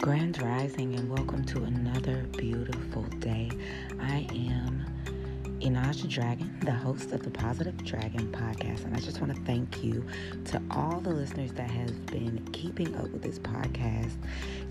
Grand Rising, and welcome to another beautiful day. I am Inaja Dragon, the host of the Positive Dragon podcast, and I just want to thank you to all the listeners that have been keeping up with this podcast.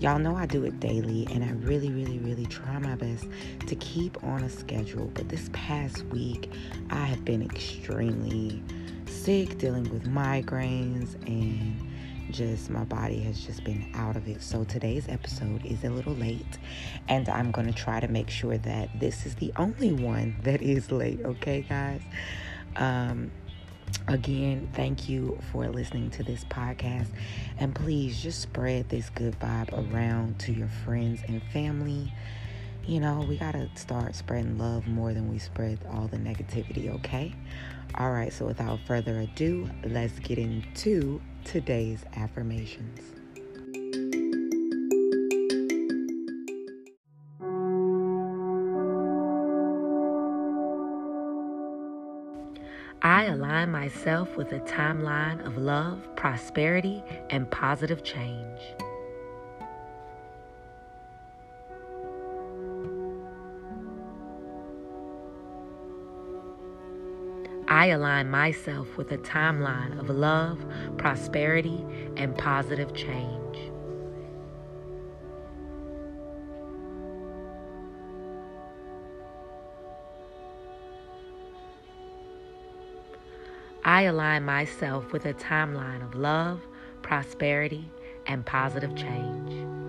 Y'all know I do it daily, and I really, really, really try my best to keep on a schedule. But this past week, I have been extremely sick, dealing with migraines and just my body has just been out of it. So today's episode is a little late, and I'm going to try to make sure that this is the only one that is late, okay, guys? Um, again, thank you for listening to this podcast, and please just spread this good vibe around to your friends and family. You know, we got to start spreading love more than we spread all the negativity, okay? All right, so without further ado, let's get into today's affirmations. I align myself with a timeline of love, prosperity, and positive change. I align myself with a timeline of love, prosperity, and positive change. I align myself with a timeline of love, prosperity, and positive change.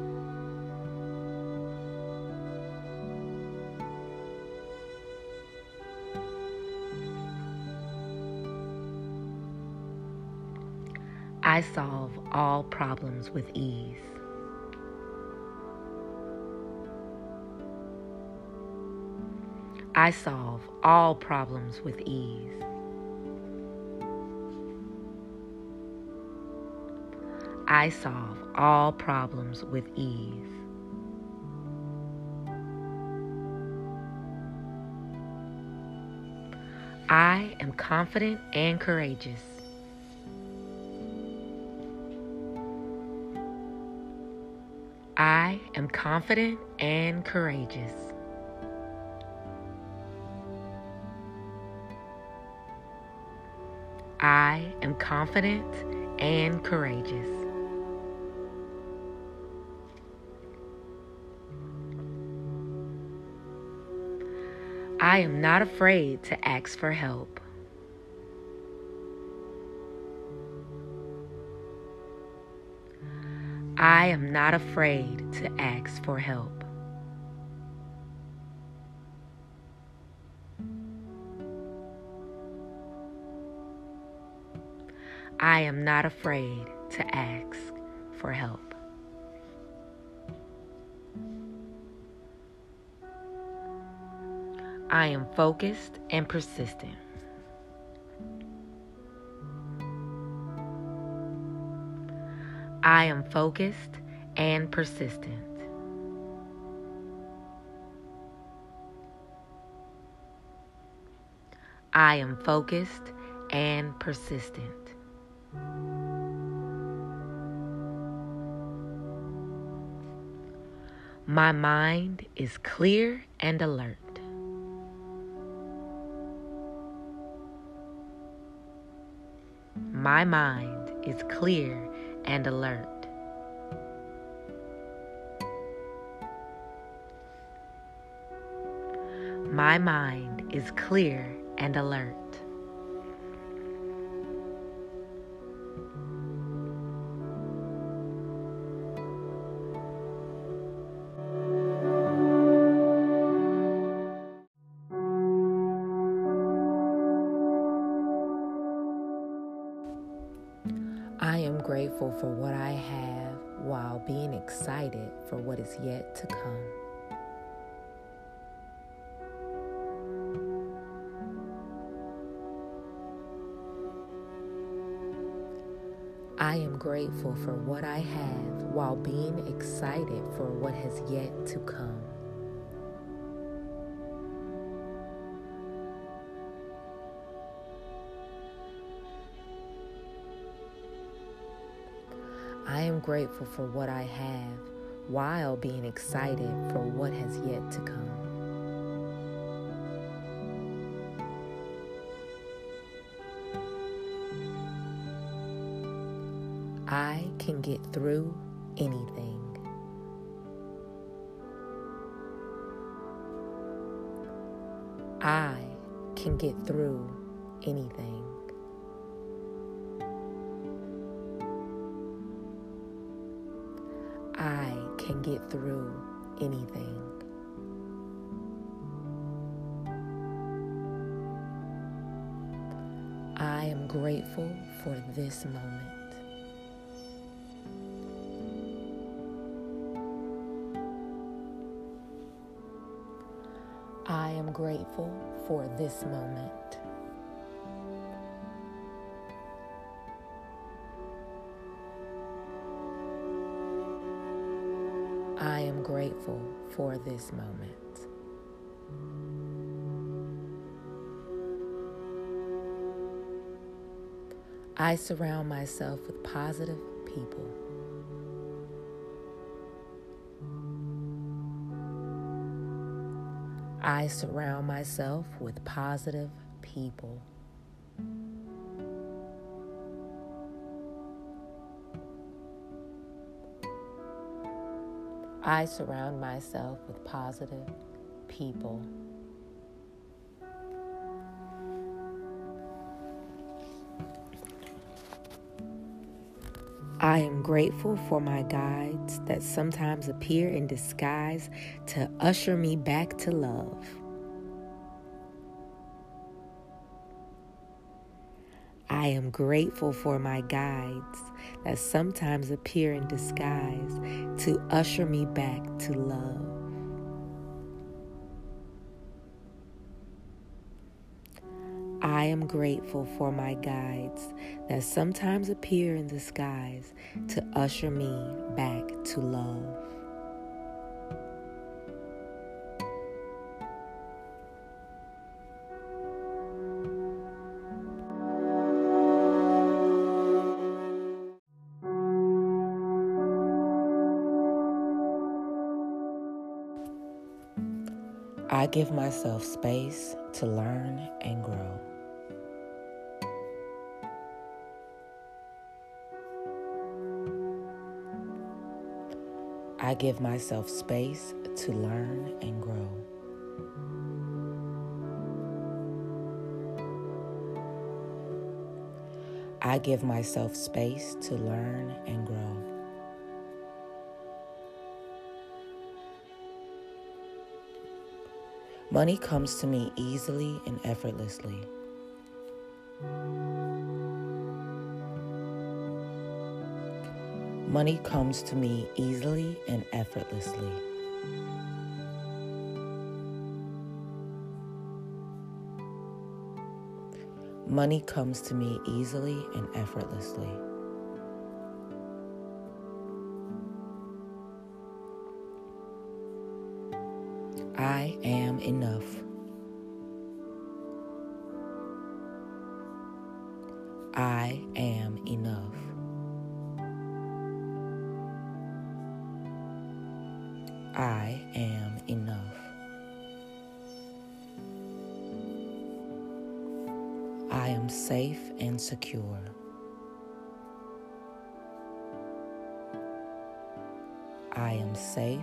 I solve all problems with ease. I solve all problems with ease. I solve all problems with ease. I am confident and courageous. I am confident and courageous. I am confident and courageous. I am not afraid to ask for help. I am not afraid to ask for help. I am not afraid to ask for help. I am focused and persistent. I am focused and persistent. I am focused and persistent. My mind is clear and alert. My mind is clear and alert. My mind is clear and alert. I am grateful for what I have while being excited for what is yet to come. I am grateful for what I have while being excited for what has yet to come. I am grateful for what I have while being excited for what has yet to come. I can get through anything. I can get through anything. Can get through anything. I am grateful for this moment. I am grateful for this moment. Grateful for this moment. I surround myself with positive people. I surround myself with positive people. I surround myself with positive people. I am grateful for my guides that sometimes appear in disguise to usher me back to love. I am grateful for my guides that sometimes appear in disguise to usher me back to love. I am grateful for my guides that sometimes appear in disguise to usher me back to love. I give myself space to learn and grow. I give myself space to learn and grow. I give myself space to learn and grow. Money comes to me easily and effortlessly. Money comes to me easily and effortlessly. Money comes to me easily and effortlessly. I am enough. I am enough. I am enough. I am safe and secure. I am safe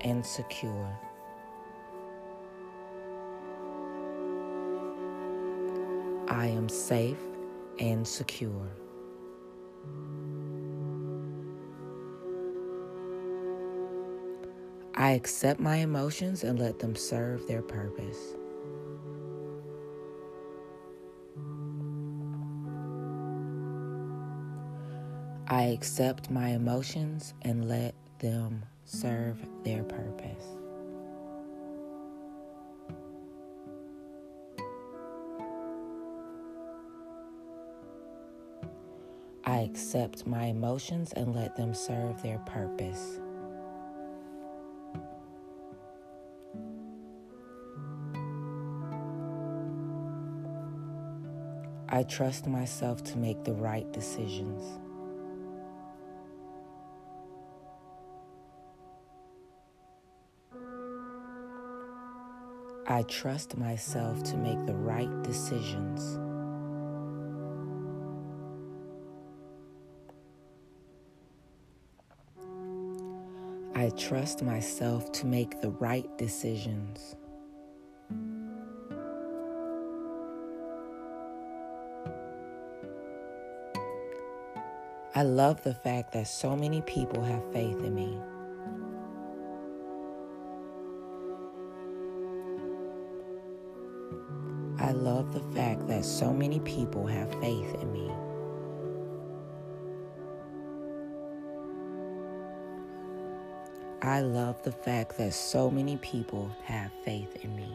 and secure. I am safe and secure. I accept my emotions and let them serve their purpose. I accept my emotions and let them serve their purpose. accept my emotions and let them serve their purpose. I trust myself to make the right decisions. I trust myself to make the right decisions. I trust myself to make the right decisions. I love the fact that so many people have faith in me. I love the fact that so many people have faith in me. I love the fact that so many people have faith in me.